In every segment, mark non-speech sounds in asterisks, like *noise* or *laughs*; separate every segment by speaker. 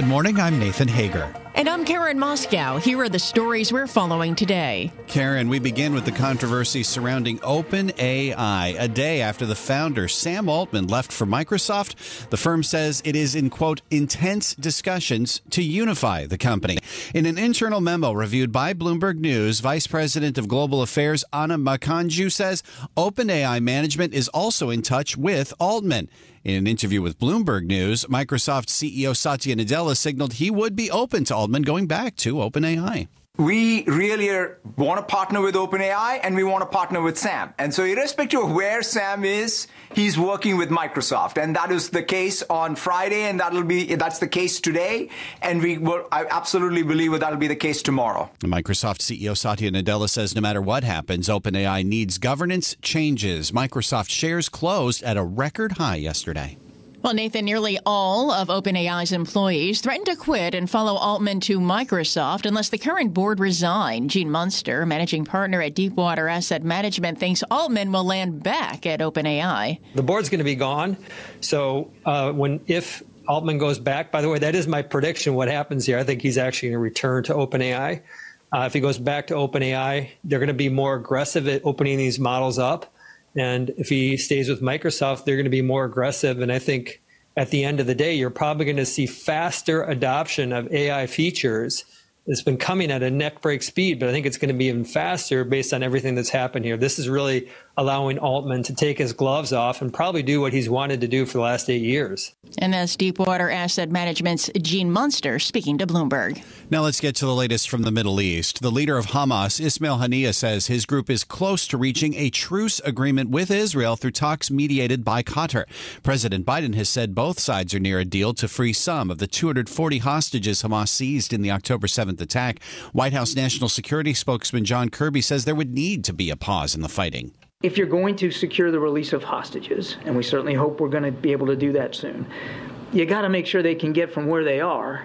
Speaker 1: Good morning. I'm Nathan Hager.
Speaker 2: And I'm Karen Moskow. Here are the stories we're following today.
Speaker 1: Karen, we begin with the controversy surrounding OpenAI. A day after the founder, Sam Altman, left for Microsoft, the firm says it is in, quote, intense discussions to unify the company. In an internal memo reviewed by Bloomberg News, Vice President of Global Affairs Anna Makanju says OpenAI management is also in touch with Altman. In an interview with Bloomberg News, Microsoft CEO Satya Nadella signaled he would be open to Altman going back to OpenAI
Speaker 3: we really want to partner with OpenAI and we want to partner with Sam. And so, irrespective of where Sam is, he's working with Microsoft, and that is the case on Friday, and that'll be that's the case today, and we will. I absolutely believe that that'll be the case tomorrow.
Speaker 1: Microsoft CEO Satya Nadella says no matter what happens, OpenAI needs governance changes. Microsoft shares closed at a record high yesterday.
Speaker 2: Well, Nathan, nearly all of OpenAI's employees threatened to quit and follow Altman to Microsoft unless the current board resign. Gene Munster, managing partner at Deepwater Asset Management, thinks Altman will land back at OpenAI.
Speaker 4: The board's going to be gone. So uh, when if Altman goes back, by the way, that is my prediction. What happens here? I think he's actually going to return to OpenAI. Uh, if he goes back to OpenAI, they're going to be more aggressive at opening these models up. And if he stays with Microsoft, they're going to be more aggressive. And I think at the end of the day, you're probably going to see faster adoption of AI features it's been coming at a neck break speed, but I think it's going to be even faster based on everything that's happened here. This is really allowing Altman to take his gloves off and probably do what he's wanted to do for the last eight years.
Speaker 2: And that's Deepwater Asset Management's Gene Munster speaking to Bloomberg.
Speaker 1: Now let's get to the latest from the Middle East. The leader of Hamas, Ismail Haniyeh, says his group is close to reaching a truce agreement with Israel through talks mediated by Qatar. President Biden has said both sides are near a deal to free some of the 240 hostages Hamas seized in the October 7th attack. White House National Security spokesman John Kirby says there would need to be a pause in the fighting.
Speaker 5: If you're going to secure the release of hostages, and we certainly hope we're going to be able to do that soon, you got to make sure they can get from where they are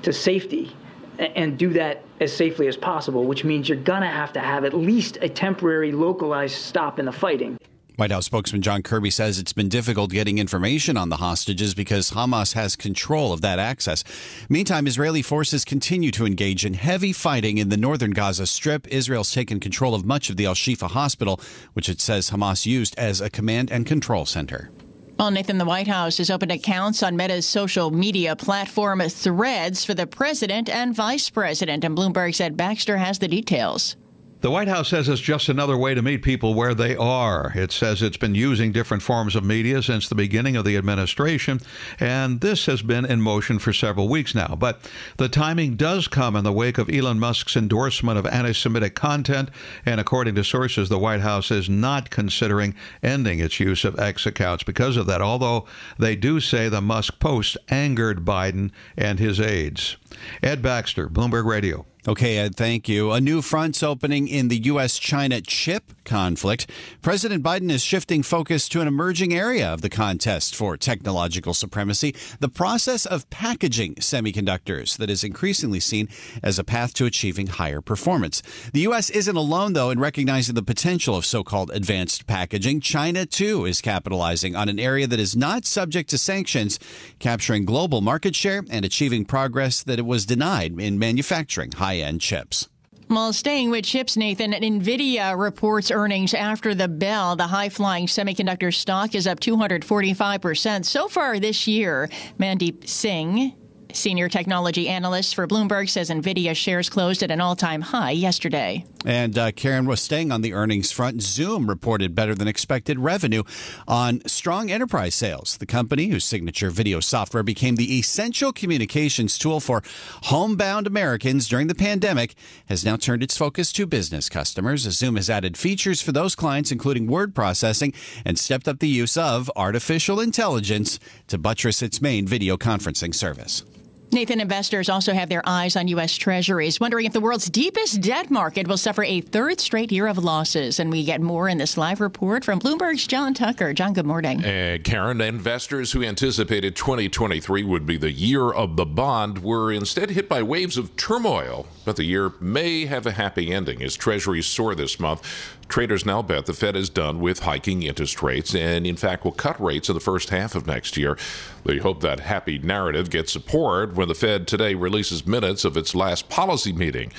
Speaker 5: to safety and do that as safely as possible, which means you're going to have to have at least a temporary localized stop in the fighting.
Speaker 1: White House spokesman John Kirby says it's been difficult getting information on the hostages because Hamas has control of that access. Meantime, Israeli forces continue to engage in heavy fighting in the northern Gaza Strip. Israel's taken control of much of the Al Shifa hospital, which it says Hamas used as a command and control center.
Speaker 2: Well, Nathan, the White House has opened accounts on Meta's social media platform Threads for the president and vice president, and Bloomberg's Ed Baxter has the details.
Speaker 6: The White House says it's just another way to meet people where they are. It says it's been using different forms of media since the beginning of the administration, and this has been in motion for several weeks now. But the timing does come in the wake of Elon Musk's endorsement of anti Semitic content, and according to sources, the White House is not considering ending its use of X accounts because of that, although they do say the Musk post angered Biden and his aides. Ed Baxter, Bloomberg Radio.
Speaker 1: Okay, Ed, thank you. A new front's opening in the U.S. China chip conflict. President Biden is shifting focus to an emerging area of the contest for technological supremacy the process of packaging semiconductors that is increasingly seen as a path to achieving higher performance. The U.S. isn't alone, though, in recognizing the potential of so called advanced packaging. China, too, is capitalizing on an area that is not subject to sanctions, capturing global market share and achieving progress that it was denied in manufacturing high end chips.
Speaker 2: Well, staying with chips, Nathan, NVIDIA reports earnings after the bell. The high flying semiconductor stock is up 245% so far this year. Mandeep Singh Senior technology analyst for Bloomberg says Nvidia shares closed at an all time high yesterday.
Speaker 1: And uh, Karen was staying on the earnings front. Zoom reported better than expected revenue on strong enterprise sales. The company, whose signature video software became the essential communications tool for homebound Americans during the pandemic, has now turned its focus to business customers. Zoom has added features for those clients, including word processing, and stepped up the use of artificial intelligence to buttress its main video conferencing service.
Speaker 2: Nathan, investors also have their eyes on U.S. Treasuries, wondering if the world's deepest debt market will suffer a third straight year of losses. And we get more in this live report from Bloomberg's John Tucker. John, good morning.
Speaker 7: Karen, investors who anticipated 2023 would be the year of the bond were instead hit by waves of turmoil. But the year may have a happy ending as Treasuries soar this month. Traders now bet the Fed is done with hiking interest rates and, in fact, will cut rates in the first half of next year. They hope that happy narrative gets support when the Fed today releases minutes of its last policy meeting.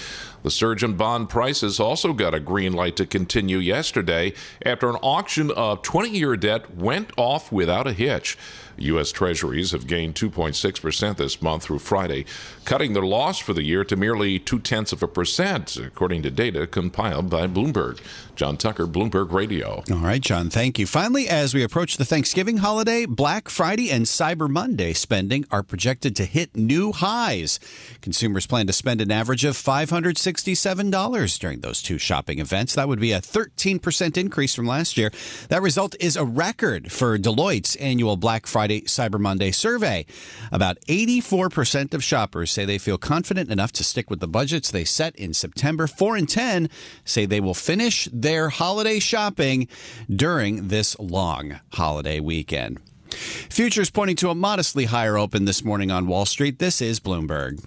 Speaker 7: The surge in bond prices also got a green light to continue yesterday after an auction of 20 year debt went off without a hitch. U.S. Treasuries have gained 2.6% this month through Friday, cutting their loss for the year to merely two tenths of a percent, according to data compiled by Bloomberg. John Tucker, Bloomberg Radio.
Speaker 1: All right, John, thank you. Finally, as we approach the Thanksgiving holiday, Black Friday and Cyber Monday spending are projected to hit new highs. Consumers plan to spend an average of $567 during those two shopping events. That would be a 13% increase from last year. That result is a record for Deloitte's annual Black Friday Cyber Monday survey. About 84% of shoppers say they feel confident enough to stick with the budgets they set in September. 4 in 10 say they will finish their holiday shopping during this long holiday weekend. Futures pointing to a modestly higher open this morning on Wall Street. This is Bloomberg.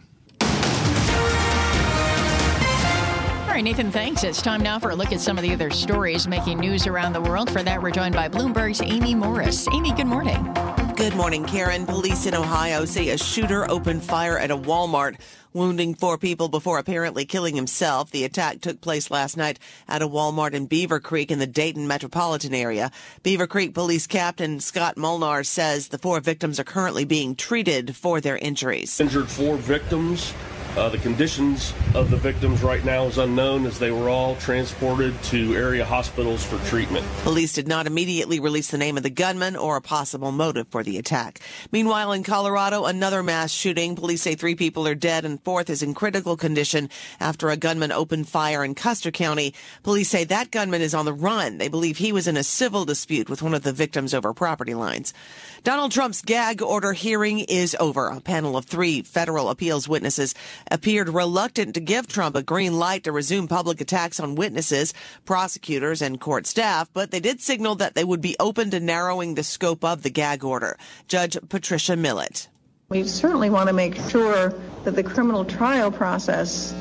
Speaker 2: Right, Nathan, thanks. It's time now for a look at some of the other stories making news around the world. For that, we're joined by Bloomberg's Amy Morris. Amy, good morning.
Speaker 8: Good morning, Karen. Police in Ohio say a shooter opened fire at a Walmart wounding four people before apparently killing himself. The attack took place last night at a Walmart in Beavercreek in the Dayton metropolitan area. Beavercreek Police Captain Scott Molnar says the four victims are currently being treated for their injuries.
Speaker 9: Injured four victims uh, the conditions of the victims right now is unknown as they were all transported to area hospitals for treatment.
Speaker 8: Police did not immediately release the name of the gunman or a possible motive for the attack. Meanwhile, in Colorado, another mass shooting. Police say three people are dead and fourth is in critical condition after a gunman opened fire in Custer County. Police say that gunman is on the run. They believe he was in a civil dispute with one of the victims over property lines. Donald Trump's gag order hearing is over. A panel of three federal appeals witnesses appeared reluctant to give Trump a green light to resume public attacks on witnesses, prosecutors, and court staff, but they did signal that they would be open to narrowing the scope of the gag order. Judge Patricia Millett.
Speaker 10: We certainly want to make sure that the criminal trial process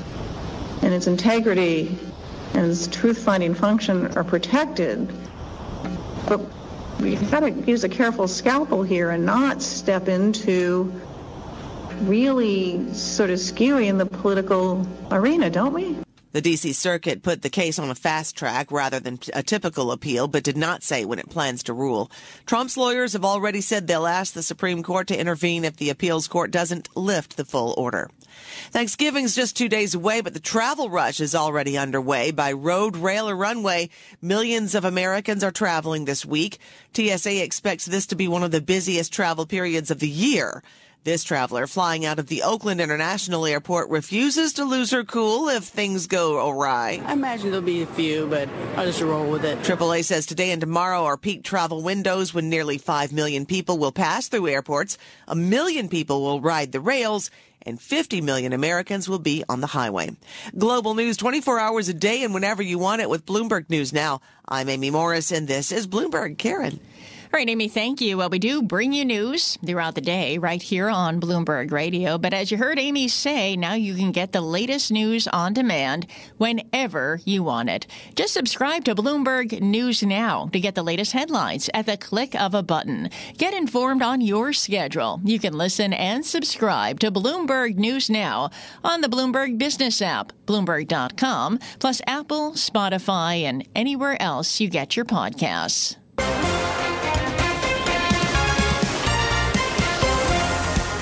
Speaker 10: and its integrity and its truth finding function are protected. But we've got to use a careful scalpel here and not step into really sort of skewing the political arena, don't we?
Speaker 8: The D.C. Circuit put the case on a fast track rather than a typical appeal, but did not say when it plans to rule. Trump's lawyers have already said they'll ask the Supreme Court to intervene if the appeals court doesn't lift the full order. Thanksgiving's just two days away, but the travel rush is already underway. By road, rail, or runway, millions of Americans are traveling this week. TSA expects this to be one of the busiest travel periods of the year. This traveler flying out of the Oakland International Airport refuses to lose her cool if things go awry.
Speaker 11: I imagine there'll be a few, but I'll just roll with it.
Speaker 8: AAA says today and tomorrow are peak travel windows when nearly 5 million people will pass through airports, a million people will ride the rails, and 50 million Americans will be on the highway. Global news 24 hours a day and whenever you want it with Bloomberg News Now. I'm Amy Morris and this is Bloomberg. Karen.
Speaker 2: Right, Amy, thank you. Well, we do bring you news throughout the day right here on Bloomberg Radio. But as you heard Amy say, now you can get the latest news on demand whenever you want it. Just subscribe to Bloomberg News Now to get the latest headlines at the click of a button. Get informed on your schedule. You can listen and subscribe to Bloomberg News Now on the Bloomberg Business app, Bloomberg.com, plus Apple, Spotify, and anywhere else you get your podcasts.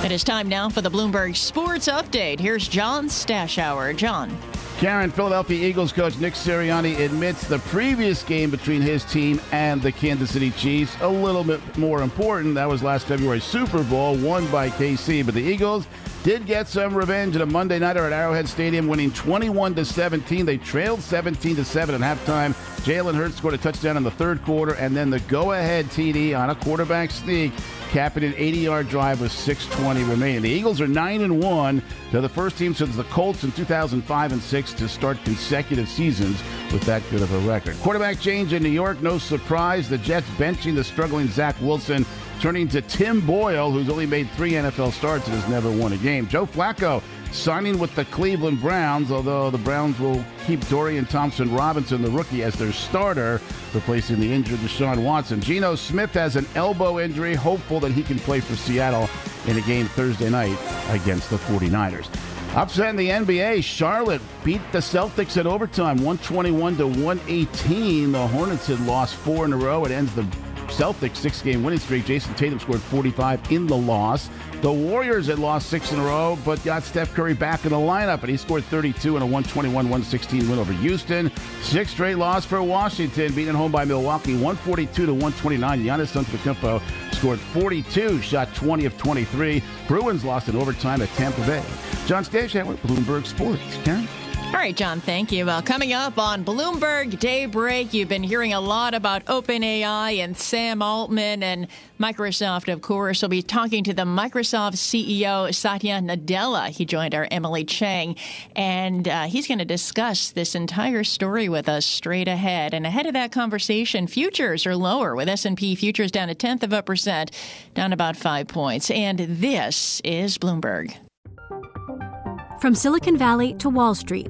Speaker 2: It is time now for the Bloomberg Sports Update. Here's John Stashower. John.
Speaker 12: Karen, Philadelphia Eagles coach Nick Sirianni admits the previous game between his team and the Kansas City Chiefs a little bit more important. That was last February's Super Bowl, won by KC. But the Eagles did get some revenge in a Monday nighter at Arrowhead Stadium, winning 21 to 17. They trailed 17 to 7 at halftime. Jalen Hurts scored a touchdown in the third quarter, and then the go-ahead TD on a quarterback sneak capping an 80-yard drive with 6:20 remaining. The Eagles are nine and one. They're the first team since the Colts in 2005 and six to start consecutive seasons with that good of a record. Quarterback change in New York, no surprise. The Jets benching the struggling Zach Wilson, turning to Tim Boyle, who's only made three NFL starts and has never won a game. Joe Flacco signing with the Cleveland Browns, although the Browns will keep Dorian Thompson Robinson, the rookie, as their starter, replacing the injured Deshaun Watson. Geno Smith has an elbow injury, hopeful that he can play for Seattle in a game Thursday night against the 49ers. Upset in the NBA, Charlotte beat the Celtics in overtime, 121 to 118. The Hornets had lost four in a row. It ends the Celtics six game winning streak. Jayson Tatum scored 45 in the loss. The Warriors had lost six in a row, but got Steph Curry back in the lineup, and he scored 32 in a 121 116 win over Houston. Six straight loss for Washington, beaten home by Milwaukee 142 to 129. Giannis Antetokounmpo scored 42, shot 20 of 23. Bruins lost in overtime at Tampa Bay. John Stashower with Bloomberg Sports. Karen?
Speaker 2: All right, John, thank you. Well, coming up on Bloomberg Daybreak, you've been hearing a lot about OpenAI and Sam Altman and Microsoft, of course. We'll be talking to the Microsoft CEO, Satya Nadella. He joined our Emily Chang, and uh, he's going to discuss this entire story with us straight ahead. And ahead of that conversation, futures are lower, with S&P futures down a tenth of a percent, down about five points. And this is Bloomberg.
Speaker 13: From Silicon Valley to Wall Street,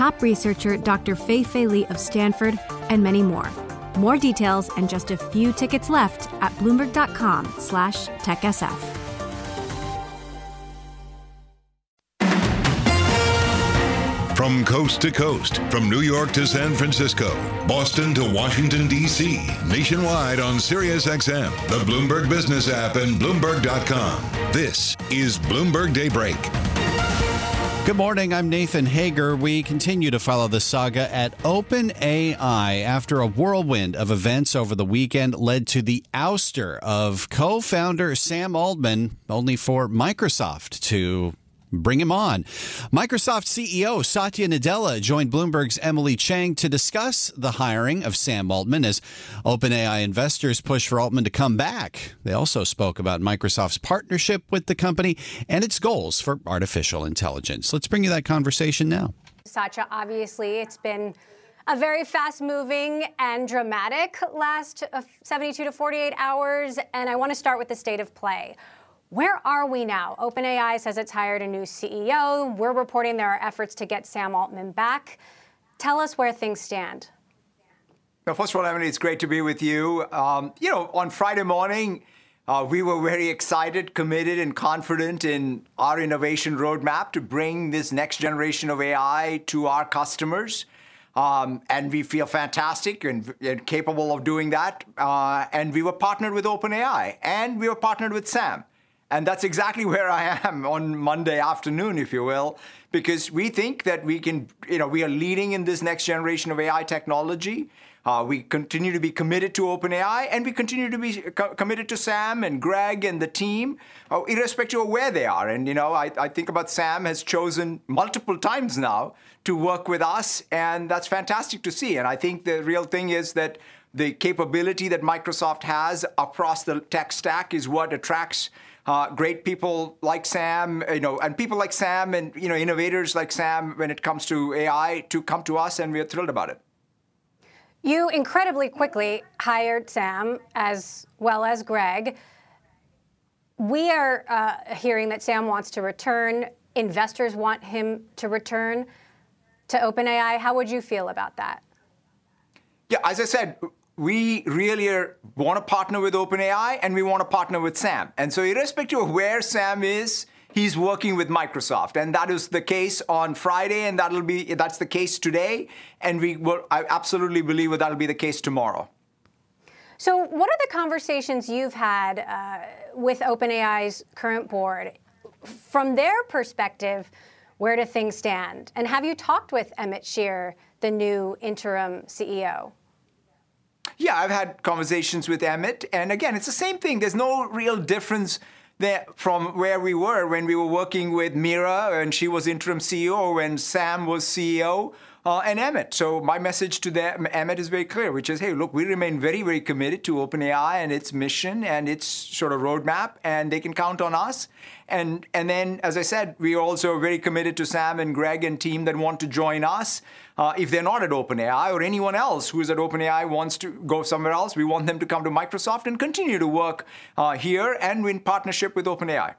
Speaker 13: top researcher Dr. Fei Fei Li of Stanford, and many more. More details and just a few tickets left at bloomberg.com slash techsf.
Speaker 14: From coast to coast, from New York to San Francisco, Boston to Washington, D.C., nationwide on SiriusXM, the Bloomberg Business app, and Bloomberg.com. This is Bloomberg Daybreak.
Speaker 1: Good morning. I'm Nathan Hager. We continue to follow the saga at OpenAI after a whirlwind of events over the weekend led to the ouster of co founder Sam Altman, only for Microsoft to bring him on. Microsoft CEO Satya Nadella joined Bloomberg's Emily Chang to discuss the hiring of Sam Altman as OpenAI investors push for Altman to come back. They also spoke about Microsoft's partnership with the company and its goals for artificial intelligence. Let's bring you that conversation now.
Speaker 15: Satya, obviously, it's been a very fast moving and dramatic last uh, 72 to 48 hours, and I want to start with the state of play. Where are we now? OpenAI says it's hired a new CEO. We're reporting there are efforts to get Sam Altman back. Tell us where things stand.
Speaker 3: First of all, Emily, it's great to be with you. Um, you know, on Friday morning, uh, we were very excited, committed, and confident in our innovation roadmap to bring this next generation of AI to our customers. Um, and we feel fantastic and, and capable of doing that. Uh, and we were partnered with OpenAI, and we were partnered with Sam. And that's exactly *laughs* where I am on Monday afternoon, if you will, because we think that we can, you know, we are leading in this next generation of AI technology. Uh, we continue to be committed to OpenAI, and we continue to be co- committed to Sam and Greg and the team, uh, irrespective of where they are. And you know, I, I think about Sam has chosen multiple times now to work with us, and that's fantastic to see. And I think the real thing is that the capability that Microsoft has across the tech stack is what attracts uh, great people like Sam, you know, and people like Sam and you know innovators like Sam when it comes to AI to come to us, and we are thrilled about it.
Speaker 15: You incredibly quickly hired Sam as well as Greg. We are uh, hearing that Sam wants to return. Investors want him to return to OpenAI. How would you feel about that?
Speaker 3: Yeah, as I said, we really want to partner with OpenAI and we want to partner with Sam. And so, irrespective of where Sam is, he's working with Microsoft, and that is the case on Friday, and that'll be that's the case today, and we will. I absolutely believe that that'll be the case tomorrow.
Speaker 15: So, what are the conversations you've had uh, with OpenAI's current board? From their perspective, where do things stand? And have you talked with Emmett Shear, the new interim CEO?
Speaker 3: Yeah, I've had conversations with Emmett, and again, it's the same thing. There's no real difference there from where we were when we were working with Mira and she was interim CEO, when Sam was CEO. Uh, and Emmett. So my message to them, Emmett is very clear, which is, hey, look, we remain very, very committed to OpenAI and its mission and its sort of roadmap, and they can count on us. And and then, as I said, we are also very committed to Sam and Greg and team that want to join us. Uh, if they're not at OpenAI or anyone else who is at OpenAI wants to go somewhere else, we want them to come to Microsoft and continue to work uh, here and in partnership with OpenAI.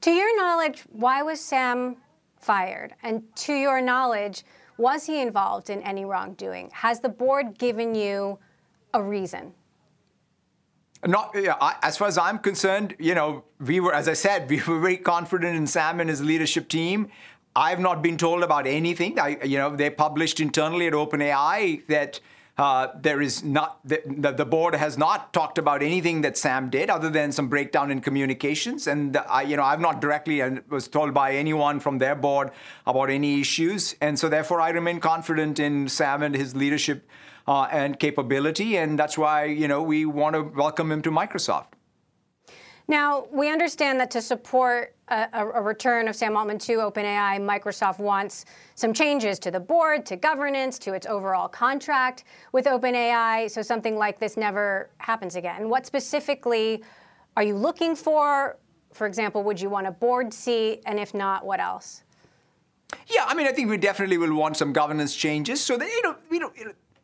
Speaker 15: To your knowledge, why was Sam fired? And to your knowledge, was he involved in any wrongdoing? Has the board given you a reason?
Speaker 3: Not yeah, I, as far as I'm concerned, you know, we were, as I said, *laughs* we were very confident in Sam and his leadership team. I've not been told about anything. I, you know, they published internally at OpenAI that uh, there is not the, the, board has not talked about anything that Sam did other than some breakdown in communications. And I, you know, I've not directly and was told by anyone from their board about any issues. And so, therefore, I remain confident in Sam and his leadership uh, and capability. And that's why you know we want to welcome him to Microsoft.
Speaker 15: Now, we understand that to support a, a, return of Sam Altman to OpenAI, Microsoft wants some changes to the board, to governance, to its overall contract with OpenAI, so something like this never happens again. What specifically are you looking for? For example, would you want a board seat? And if not, what else?
Speaker 3: Yeah, I mean, I think we definitely will want some governance changes so that, you know, you know,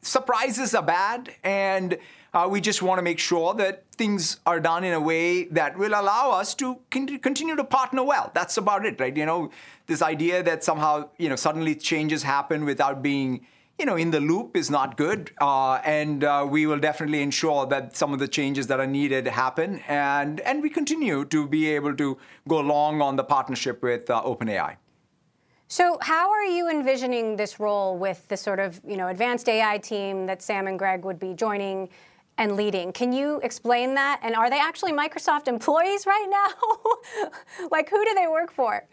Speaker 3: surprises are bad and uh, we just want to make sure that things are done in a way that will allow us to continue to partner well. That's about it, right? You know, this idea that somehow, you know, suddenly changes happen without being, you know, in the loop is not good. Uh, and uh, we will definitely ensure that some of the changes that are needed happen. And, and we continue to be able to go along on the partnership with uh, OpenAI.
Speaker 15: So, how are you envisioning this role with the sort of you know advanced AI team that Sam and Greg would be joining and leading. Can you explain that? And are they actually Microsoft employees right now? *laughs* like, who do they work for?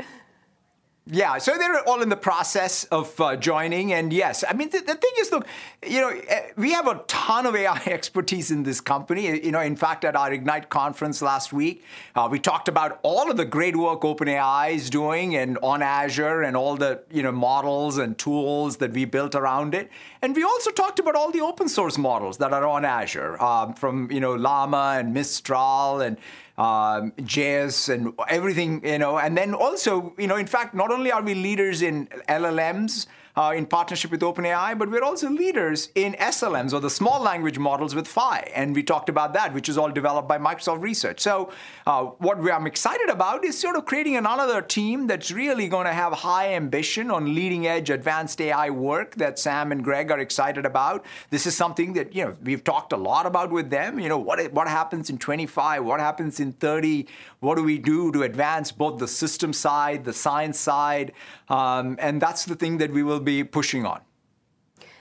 Speaker 3: Yeah, so they're all in the process of uh, joining, and yes, I mean the, thing is, look, you know, eh, we have a ton of AI *laughs* expertise in this company. You know, in fact, at our Ignite conference last week, uh, we talked about all of the great work OpenAI is doing, and on Azure, and all the you know models and tools that we built around it. And we also talked about all the open source models that are on Azure, um, from you know Llama and Mistral and um, Jais and everything, you know. And then also, you know, in fact, not only are we leaders in LLMs, uh, in partnership with OpenAI, but we're also leaders in SLMs or the small language models with Phi. And we talked about that, which is all developed by Microsoft Research. So, uh, what I'm excited about is sort of creating another team that's really going to have high ambition on leading edge advanced AI work that Sam and Greg are excited about. This is something that, you know, we've talked a lot about with them. You know, what, what happens in 25? What happens in 30? What do we do to advance both the system side, the science side? Um, and that's the thing that we will be pushing on.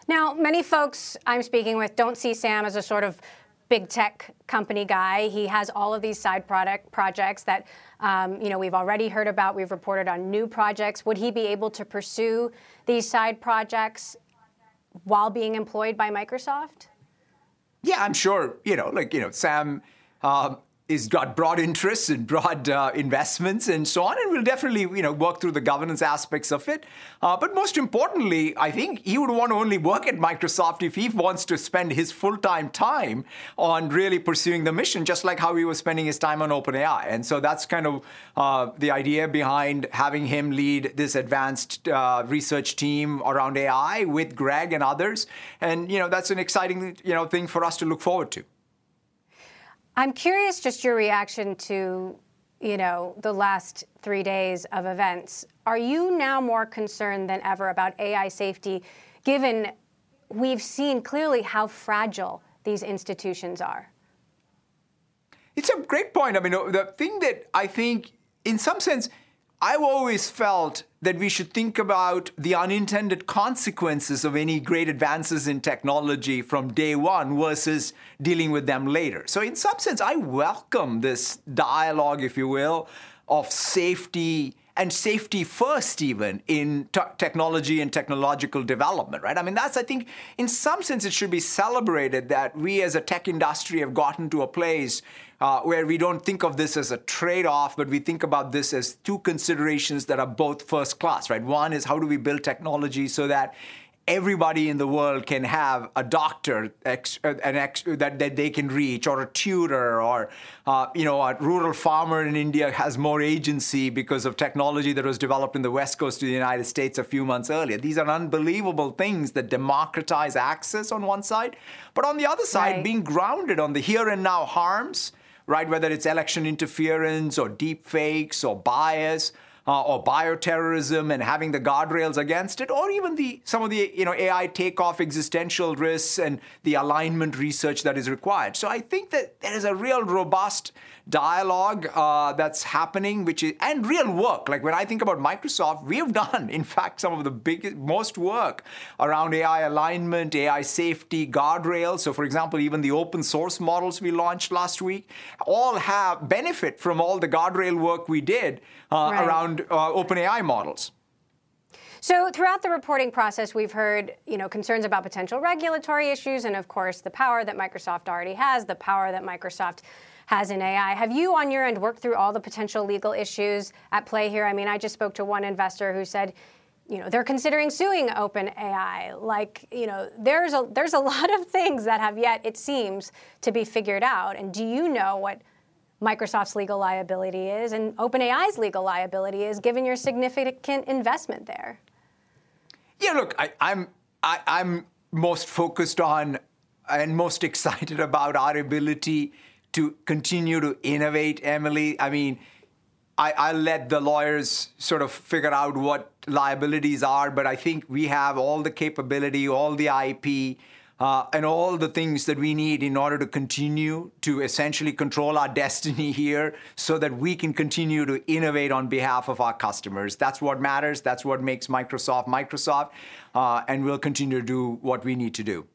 Speaker 15: Now, many folks I'm speaking with don't see Sam as a sort of big tech company guy. He has all of these side product projects that um, you know we've already heard about. We've reported on new projects. Would he be able to pursue these side projects while being employed by Microsoft?
Speaker 3: Yeah, I'm sure. You know, like you know, Sam uh, is got broad interests and broad uh, investments and so on, and we'll definitely you know work through the governance aspects of it. Uh, but most importantly, I think he would want to only work at Microsoft if he wants to spend his full time time on really pursuing the mission, just like how he was spending his time on OpenAI. And so that's kind of uh, the idea behind having him lead this advanced uh, research team around AI with Greg and others. And you know that's an exciting you know thing for us to look forward to.
Speaker 15: I'm curious just your reaction to, you know, the last three days of events. Are you now more concerned than ever about AI safety, given we've seen clearly how fragile these institutions are?
Speaker 3: It's a great point. I mean, the thing that I think, in some sense, I've always felt that we should think about the unintended consequences of any great advances in technology from day one versus dealing with them later. So, in some sense, I welcome this dialogue, if you will, of safety and safety first even in t- technology and technological development right i mean that's i think in some sense it should be celebrated that we as a tech industry have gotten to a place uh, where we don't think of this as a trade off, but we think about this as two considerations that are both first class, right? One is how do we build technology so that everybody in the world can have a doctor ex, an ex, that, that they can reach or a tutor or uh, you know a rural farmer in india has more agency because of technology that was developed in the west coast of the united states a few months earlier these are unbelievable things that democratize access on one side but on the other side right. being grounded on the here and now harms right? Whether it's election interference or deep fakes or bias. Uh, or bioterrorism and having the guardrails against it, or even the some of the you know AI takeoff existential risks and the alignment research that is required. So I think that there is a real robust dialogue uh, that's happening, which is and real work. Like when I think about Microsoft, we have *laughs* done, in fact, some of the biggest, most work around AI alignment, AI safety, guardrails. So, for example, even the open source models we launched last week all have benefit from all the guardrail work we did right. around uh, open AI models.
Speaker 15: So throughout the reporting process, we've heard, you know, concerns about potential regulatory issues, and of course, the power that Microsoft already has, the power that Microsoft has in AI. Have you, on your end, worked through all the potential legal issues at play here? I mean, I just spoke to one investor who said, you know, they're considering suing OpenAI. Like, you know, there's a there's a *laughs* lot of things that have yet, it seems, to be figured out. And do you know what Microsoft's legal liability is and OpenAI's legal liability is, given your significant investment there?
Speaker 3: Yeah, look, I, I'm I, I'm most focused on and most *laughs* excited about our ability to continue to innovate, Emily. I mean, I, I'll let the lawyers sort of figure out what liabilities are, but I think we have all the capability, all the IP, uh, and all the things that we need in order to continue to essentially control our destiny here so that we can continue to innovate on behalf of our customers. That's what matters. That's what makes Microsoft Microsoft. Uh, and we'll continue to do what we need to do.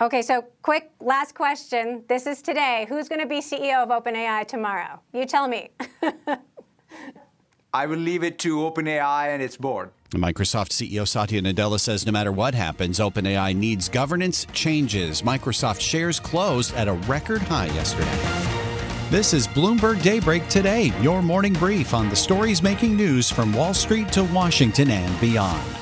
Speaker 15: Okay, so quick last question. This is today. Who's going to be CEO of OpenAI tomorrow? You tell me. *laughs*
Speaker 3: I will leave it to OpenAI and its board.
Speaker 1: Microsoft CEO Satya Nadella says no matter what happens, OpenAI needs governance changes. Microsoft shares closed at a record high yesterday. This is Bloomberg Daybreak Today, your morning brief on the stories making news from Wall Street to Washington and beyond.